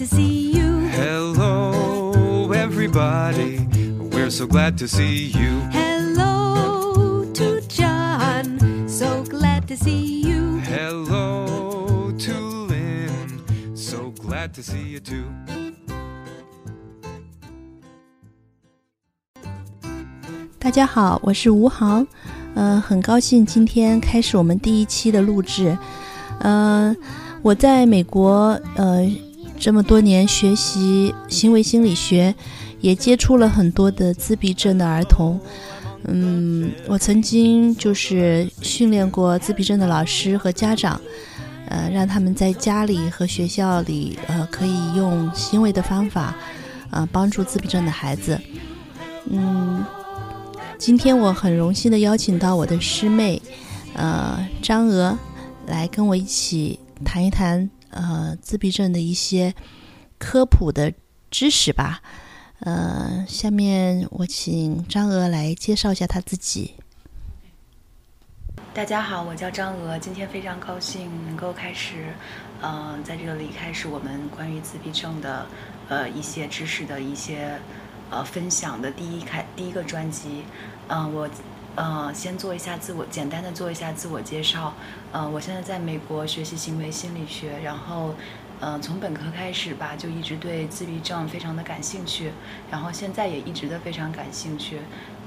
to see you. Hello, everybody. We're so glad to see you. Hello to John. So glad to see you. Hello to Lynn. So glad to see you too. 大家好，我是吴航，嗯、很高兴今天开始我们第一期的录制。嗯、我在美国呃 这么多年学习行为心理学，也接触了很多的自闭症的儿童。嗯，我曾经就是训练过自闭症的老师和家长，呃，让他们在家里和学校里，呃，可以用行为的方法，呃，帮助自闭症的孩子。嗯，今天我很荣幸的邀请到我的师妹，呃，张娥，来跟我一起谈一谈呃自闭症的一些科普的知识吧。呃，下面我请张娥来介绍一下她自己。大家好，我叫张娥，今天非常高兴能够开始，呃，在这里开始我们关于自闭症的呃一些知识的一些呃分享的第一开第一个专辑。嗯、我呃先做一下自我简单的做一下自我介绍。呃，我现在在美国学习行为心理学，然后呃从本科开始吧，就一直对自闭症非常的感兴趣，然后现在也一直的非常感兴趣。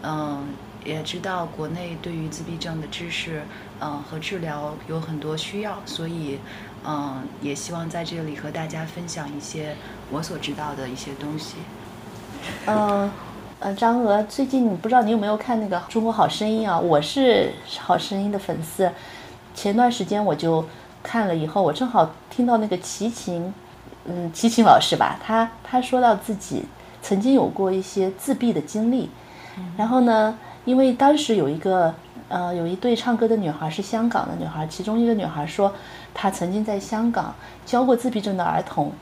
嗯，也知道国内对于自闭症的知识，嗯和治疗有很多需要，所以嗯也希望在这里和大家分享一些我所知道的一些东西。嗯，呃，张娥，最近你不知道你有没有看那个《中国好声音》啊？我是好声音的粉丝，前段时间我就看了以后，我正好听到那个齐秦，嗯，齐秦老师吧，他他说到自己曾经有过一些自闭的经历，然后呢，因为当时有一个呃有一对唱歌的女孩是香港的女孩，其中一个女孩说她曾经在香港教过自闭症的儿童，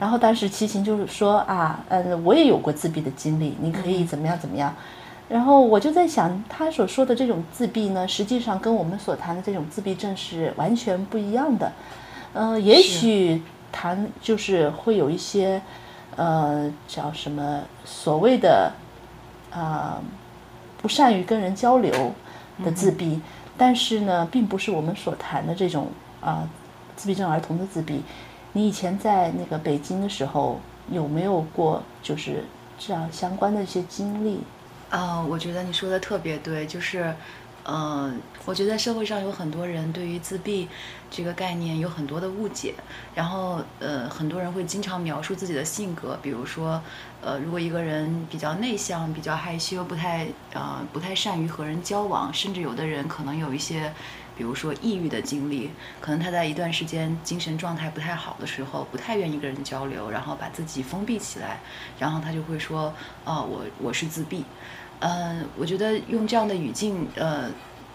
然后当时齐秦就是说啊，嗯，我也有过自闭的经历，你可以怎么样怎么样。然后我就在想，他所说的这种自闭呢，实际上跟我们所谈的这种自闭症是完全不一样的。嗯、也许谈就是会有一些，呃，叫什么所谓的，啊、不善于跟人交流的自闭，但是呢，并不是我们所谈的这种啊、自闭症儿童的自闭。你以前在那个北京的时候，有没有过就是这样相关的一些经历？呃，我觉得你说的特别对，就是，呃，我觉得社会上有很多人对于自闭这个概念有很多的误解，然后呃，很多人会经常描述自己的性格，比如说，呃，如果一个人比较内向、比较害羞、不太呃不太善于和人交往，甚至有的人可能有一些。比如说抑郁的经历，可能他在一段时间精神状态不太好的时候，不太愿意跟人交流，然后把自己封闭起来，然后他就会说，哦，我我是自闭，嗯，我觉得用这样的语境，呃，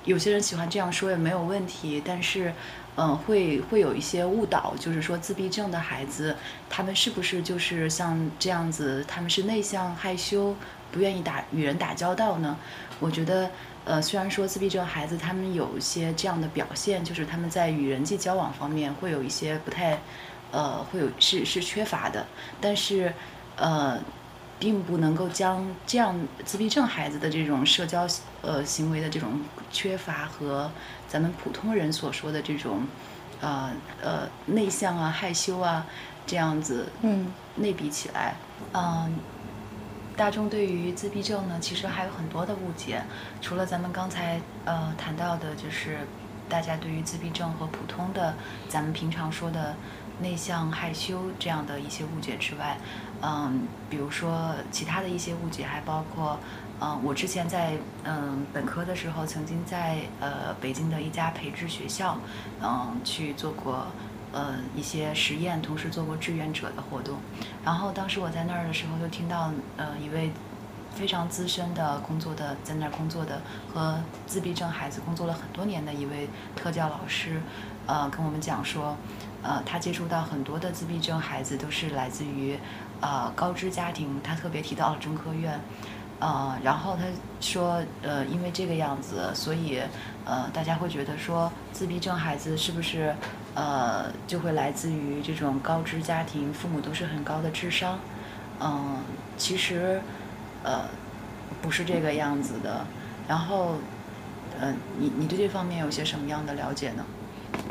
有些人喜欢这样说也没有问题，但是，嗯、会会有一些误导，就是说自闭症的孩子，他们是不是就是像这样子，他们是内向害羞，不愿意打与人打交道呢？我觉得，呃，虽然说自闭症孩子他们有一些这样的表现，就是他们在与人际交往方面会有一些不太，呃，会有是是缺乏的，但是，呃。并不能够将这样自闭症孩子的这种社交呃行为的这种缺乏和咱们普通人所说的这种呃呃内向啊害羞啊这样子嗯类比起来，嗯、大众对于自闭症呢，其实还有很多的误解。除了咱们刚才呃谈到的，就是大家对于自闭症和普通的咱们平常说的内向、害羞这样的一些误解之外，嗯，比如说其他的一些误解还包括，嗯，我之前在嗯本科的时候，曾经在呃北京的一家培智学校，嗯去做过。呃，一些实验，同时做过志愿者的活动。然后当时我在那儿的时候，就听到呃一位非常资深的工作的在那儿工作的和自闭症孩子工作了很多年的一位特教老师，呃，跟我们讲说，呃，他接触到很多的自闭症孩子都是来自于呃高知家庭，他特别提到了中科院。呃，然后他说，呃，因为这个样子，所以呃，大家会觉得说，自闭症孩子是不是呃就会来自于这种高知家庭，父母都是很高的智商？嗯，其实呃不是这个样子的。然后，呃，你你对这方面有些什么样的了解呢？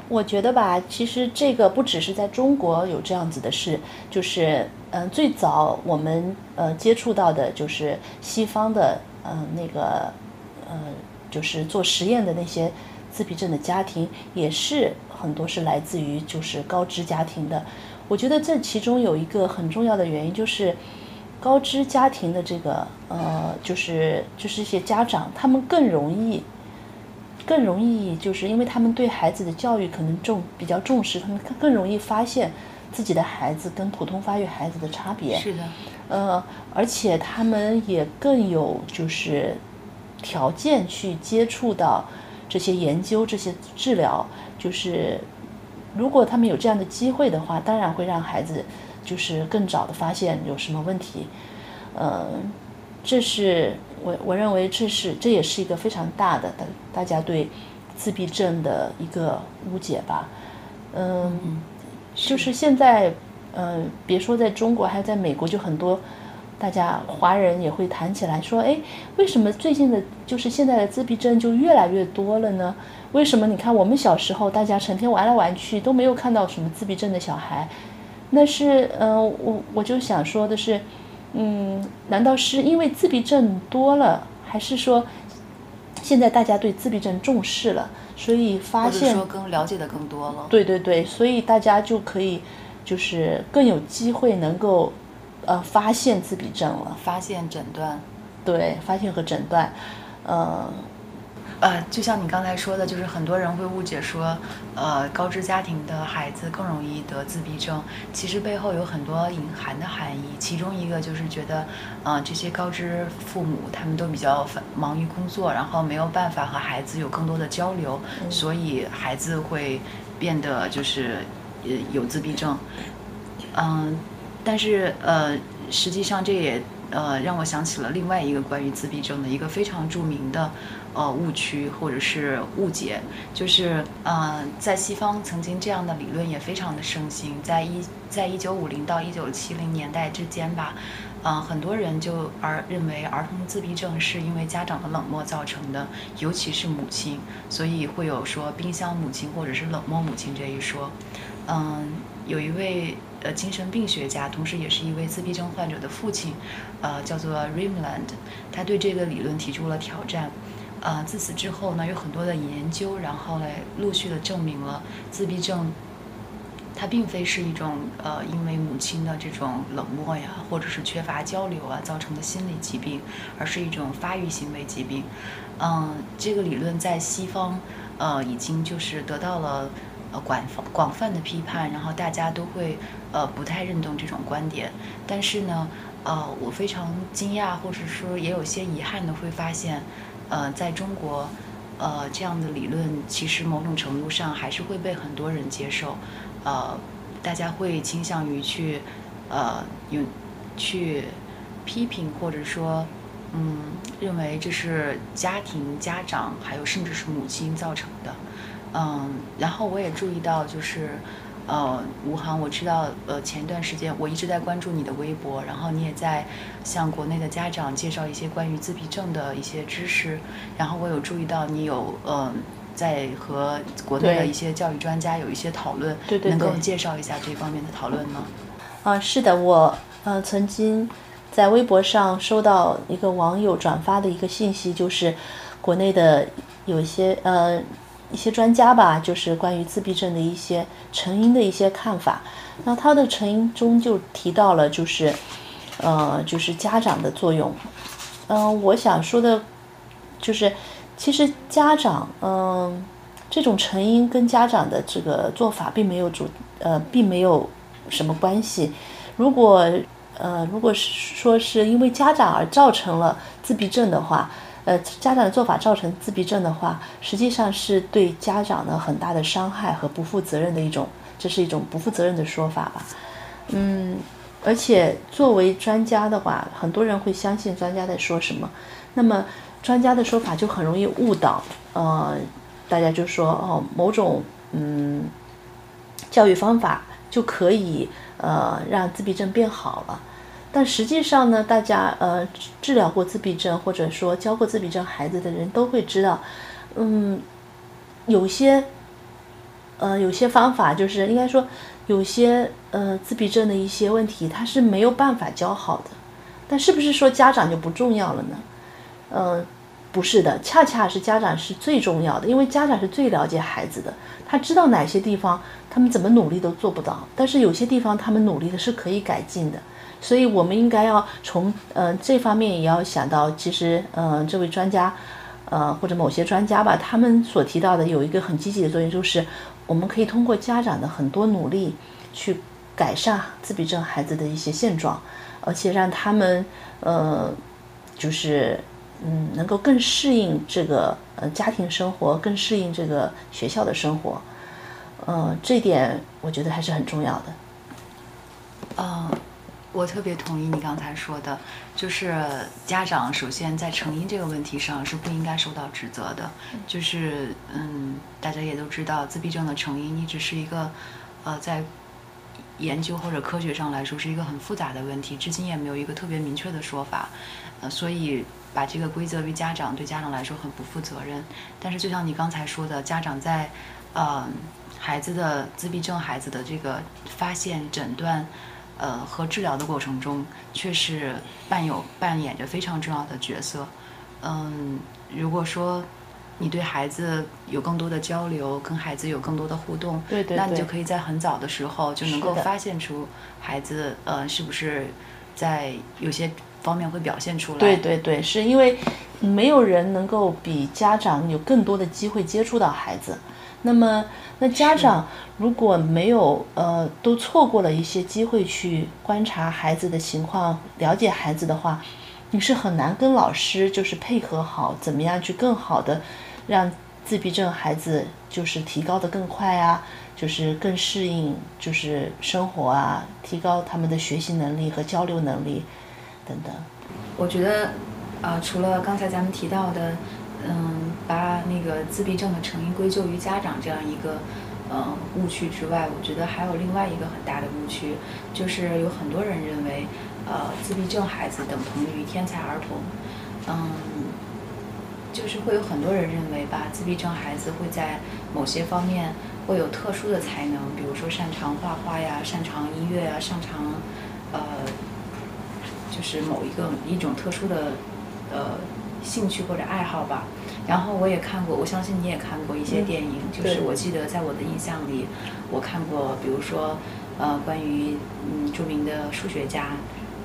我觉得吧，其实这个不只是在中国有这样子的事，就是嗯、最早我们呃接触到的就是西方的嗯、那个呃就是做实验的那些自闭症的家庭，也是很多是来自于就是高知家庭的。我觉得这其中有一个很重要的原因就是。高知家庭的这个呃，就是就是一些家长，他们更容易更容易，就是因为他们对孩子的教育可能重比较重视，他们更更容易发现自己的孩子跟普通发育孩子的差别。是的，呃，而且他们也更有就是条件去接触到这些研究、这些治疗。就是如果他们有这样的机会的话，当然会让孩子就是更早的发现有什么问题。呃，这是我我认为这是这也是一个非常大的大大家对自闭症的一个误解吧。嗯，就是现在，呃，别说在中国，还有在美国，就很多大家华人也会谈起来说，哎，为什么最近的，就是现在的自闭症就越来越多了呢？为什么？你看我们小时候，大家成天玩来玩去，都没有看到什么自闭症的小孩。那是，呃，我我就想说的是，嗯，难道是因为自闭症多了，还是说现在大家对自闭症重视了，所以发现说更了解的更多了。对对对，所以大家就可以就是更有机会能够呃发现自闭症了，发现诊断。对，发现和诊断，呃，呃，就像你刚才说的，就是很多人会误解说，呃，高知家庭的孩子更容易得自闭症。其实背后有很多隐含的含义，其中一个就是觉得，呃，这些高知父母他们都比较繁忙于工作，然后没有办法和孩子有更多的交流，所以孩子会变得就是呃有自闭症。嗯，但是呃，实际上这也呃让我想起了另外一个关于自闭症的一个非常著名的呃误区或者是误解，就是呃在西方曾经这样的理论也非常的盛行，在一在一九五零到一九七零年代之间吧。嗯，很多人就而认为儿童自闭症是因为家长的冷漠造成的，尤其是母亲，所以会有说冰箱母亲或者是冷漠母亲这一说。嗯，有一位呃精神病学家，同时也是一位自闭症患者的父亲，呃，叫做 Rimland，他对这个理论提出了挑战。呃，自此之后呢，有很多的研究，然后来陆续的证明了自闭症，它并非是一种呃因为母亲的这种冷漠呀，或者是缺乏交流啊造成的心理疾病，而是一种发育行为疾病。嗯，这个理论在西方呃已经就是得到了呃广泛广泛的批判，然后大家都会呃不太认同这种观点。但是呢，呃，我非常惊讶，或者说也有些遗憾的会发现，呃，在中国，呃，这样的理论其实某种程度上还是会被很多人接受，呃，大家会倾向于去呃有去批评或者说。嗯，认为这是家庭、家长，还有甚至是母亲造成的。嗯，然后我也注意到，就是，呃，吴航，我知道，呃，前一段时间我一直在关注你的微博，然后你也在向国内的家长介绍一些关于自闭症的一些知识，然后我有注意到你有，呃，在和国内的一些教育专家有一些讨论，对对对能够介绍一下这方面的讨论吗？啊，是的，我呃曾经在微博上收到一个网友转发的一个信息，就是国内的有一些呃一些专家吧，就是关于自闭症的一些成因的一些看法。那他的成因中就提到了，就是呃就是家长的作用。嗯、我想说的，就是其实家长嗯、这种成因跟家长的这个做法并没有主呃并没有什么关系。如果呃如果是说是因为家长而造成了自闭症的话，呃家长的做法造成自闭症的话，实际上是对家长的很大的伤害和不负责任的一种，这是一种不负责任的说法吧。嗯，而且作为专家的话，很多人会相信专家在说什么，那么专家的说法就很容易误导。呃，大家就说哦，某种嗯教育方法就可以呃让自闭症变好了。但实际上呢，大家呃治疗过自闭症或者说教过自闭症孩子的人都会知道，嗯，有些呃有些方法就是应该说有些呃自闭症的一些问题，他是没有办法教好的。但是不是说家长就不重要了呢？嗯，不是的，恰恰是家长是最重要的，因为家长是最了解孩子的，他知道哪些地方他们怎么努力都做不到，但是有些地方他们努力的是可以改进的。所以，我们应该要从呃这方面也要想到，其实，嗯，这位专家，呃，或者某些专家吧，他们所提到的有一个很积极的作用，就是我们可以通过家长的很多努力，去改善自闭症孩子的一些现状，而且让他们，呃，就是嗯，能够更适应这个呃家庭生活，更适应这个学校的生活，呃，这点我觉得还是很重要的。嗯。我特别同意你刚才说的，就是家长首先在成因这个问题上是不应该受到指责的。就是嗯，大家也都知道，自闭症的成因一直是一个呃，在研究或者科学上来说是一个很复杂的问题，至今也没有一个特别明确的说法。呃，所以把这个归责于家长，对家长来说很不负责任。但是就像你刚才说的，家长在呃孩子的自闭症孩子的这个发现诊断。呃，和治疗的过程中，却是伴有扮演着非常重要的角色。嗯，如果说你对孩子有更多的交流，跟孩子有更多的互动，对对，那你就可以在很早的时候就能够发现出孩子呃是不是在有些方面会表现出来。对对对，是因为没有人能够比家长有更多的机会接触到孩子。那么，那家长如果没有呃，都错过了一些机会去观察孩子的情况，了解孩子的话，你是很难跟老师就是配合好，怎么样去更好的让自闭症孩子就是提高的更快啊，就是更适应就是生活啊，提高他们的学习能力和交流能力等等。我觉得，呃，除了刚才咱们提到的。嗯，把那个自闭症的成因归咎于家长这样一个呃误区之外，我觉得还有另外一个很大的误区，就是有很多人认为，呃，自闭症孩子等同于天才儿童。嗯，就是会有很多人认为吧，自闭症孩子会在某些方面会有特殊的才能，比如说擅长画画呀，擅长音乐啊，擅长呃，就是某一个一种特殊的呃。兴趣或者爱好吧，然后我也看过，我相信你也看过一些电影，就是我记得在我的印象里，我看过，比如说，呃，关于嗯著名的数学家，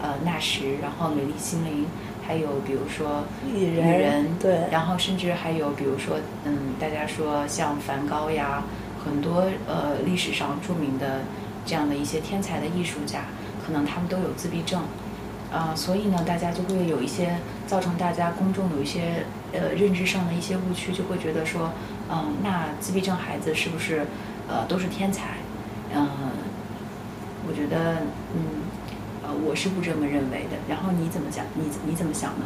呃纳什，然后美丽心灵，还有比如说女人，对，然后甚至还有比如说，嗯，大家说像梵高呀，很多呃历史上著名的这样的一些天才的艺术家，可能他们都有自闭症。啊，所以呢，大家就会有一些造成大家公众有一些呃认知上的一些误区，就会觉得说，嗯，那自闭症孩子是不是呃都是天才？嗯，我觉得，嗯，呃，我是不这么认为的。然后你怎么讲？你你怎么想呢？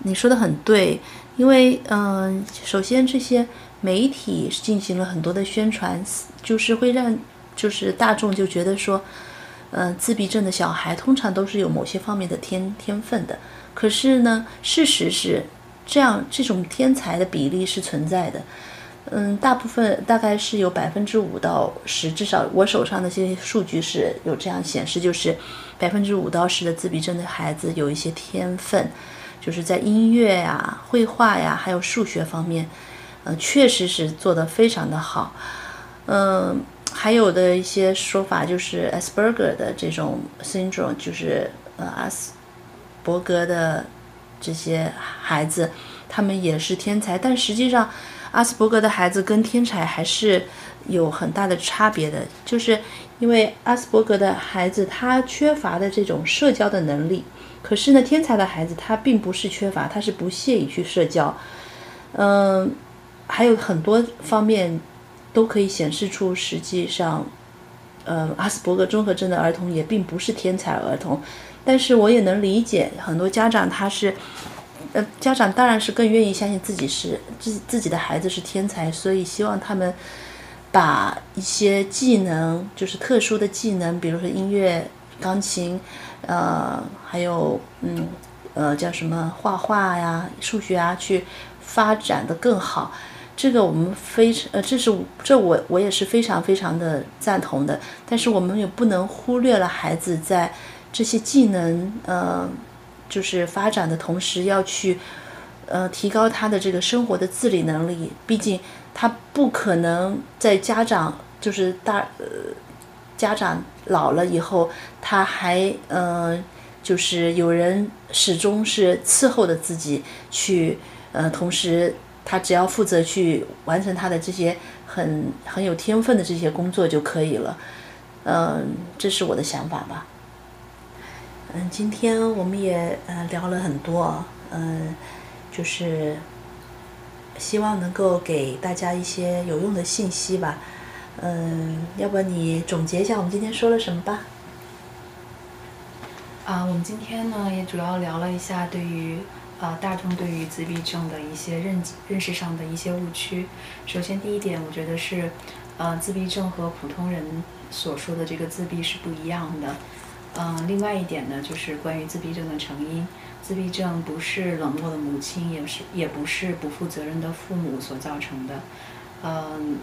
你说的很对，因为嗯，首先这些媒体进行了很多的宣传，就是会让就是大众就觉得说。嗯，自闭症的小孩通常都是有某些方面的天天分的，可是呢，事实是这样，这种天才的比例是存在的。嗯，大部分大概是有百分之五到十，至少我手上的这些数据是有这样显示，就是百分之五到十的自闭症的孩子有一些天分，就是在音乐呀、绘画呀，还有数学方面，嗯，确实是做得非常的好。嗯。还有的一些说法就是 Asperger 的这种 syndrome，就是呃阿斯伯格的这些孩子，他们也是天才，但实际上阿斯伯格的孩子跟天才还是有很大的差别的，就是因为阿斯伯格的孩子他缺乏的这种社交的能力，可是呢天才的孩子他并不是缺乏，他是不屑于去社交，嗯，还有很多方面。都可以显示出，实际上，呃阿斯伯格综合症的儿童也并不是天才儿童，但是我也能理解很多家长他是，呃家长当然是更愿意相信自己是自自己的孩子是天才，所以希望他们把一些技能，就是特殊的技能，比如说音乐、钢琴，呃还有嗯呃叫什么画画呀、数学啊，去发展的更好。这个我们非常呃，这是这我我也是非常非常的赞同的。但是我们也不能忽略了孩子在这些技能呃，就是发展的同时，要去呃提高他的这个生活的自理能力。毕竟他不可能在家长就是大呃家长老了以后，他还呃就是有人始终是伺候着自己去呃，同时。他只要负责去完成他的这些很很有天分的这些工作就可以了，嗯，这是我的想法吧。嗯，今天我们也呃聊了很多，嗯，就是希望能够给大家一些有用的信息吧。嗯，要不你总结一下我们今天说了什么吧？啊，我们今天呢也主要聊了一下对于。呃，大众对于自闭症的一些认认识上的一些误区。首先，第一点，我觉得是，呃，自闭症和普通人所说的这个自闭是不一样的。嗯，另外一点呢，就是关于自闭症的成因，自闭症不是冷漠的母亲，也是也不是不负责任的父母所造成的。嗯，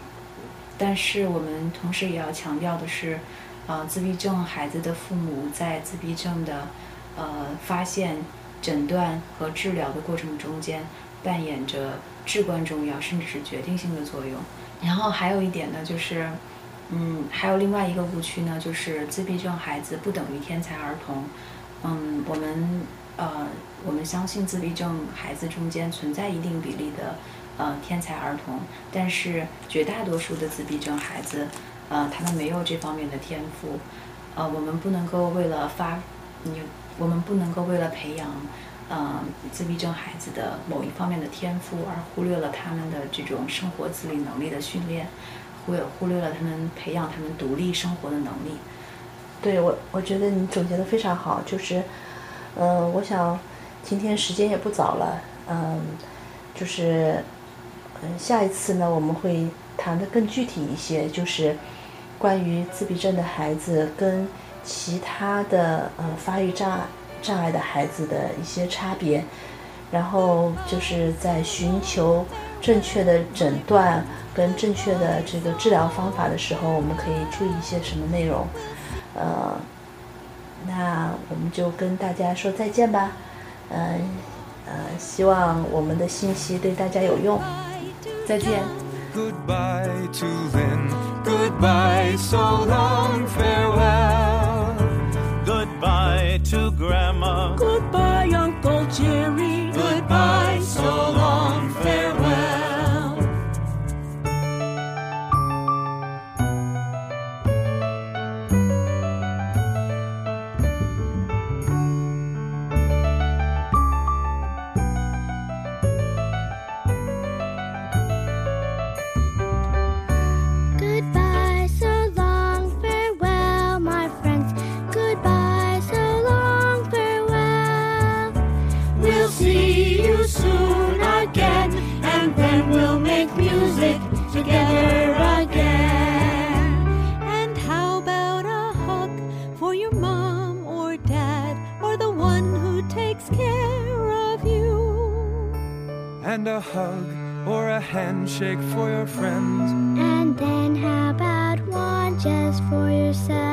但是我们同时也要强调的是，呃，自闭症孩子的父母在自闭症的呃发现。诊断和治疗的过程中间扮演着至关重要，甚至是决定性的作用。然后还有一点呢，就是，嗯，还有另外一个误区呢，就是自闭症孩子不等于天才儿童。嗯，我们呃，我们相信自闭症孩子中间存在一定比例的呃天才儿童，但是绝大多数的自闭症孩子，呃，他们没有这方面的天赋。呃，我们不能够为了发，你。我们不能够为了培养，呃，自闭症孩子的某一方面的天赋，而忽略了他们的这种生活自理能力的训练，忽忽略了他们培养他们独立生活的能力。对我，我觉得你总结的非常好。就是，嗯，我想今天时间也不早了，嗯，就是，嗯，下一次呢，我们会谈的更具体一些，就是关于自闭症的孩子跟。其他的呃发育障碍障碍的孩子的一些差别，然后就是在寻求正确的诊断跟正确的这个治疗方法的时候，我们可以注意一些什么内容？呃，那我们就跟大家说再见吧。嗯呃，希望我们的信息对大家有用。再见。Goodbye to then, Goodbye, so long, farewell. A hug or a handshake for your friends. And then how about one just for yourself?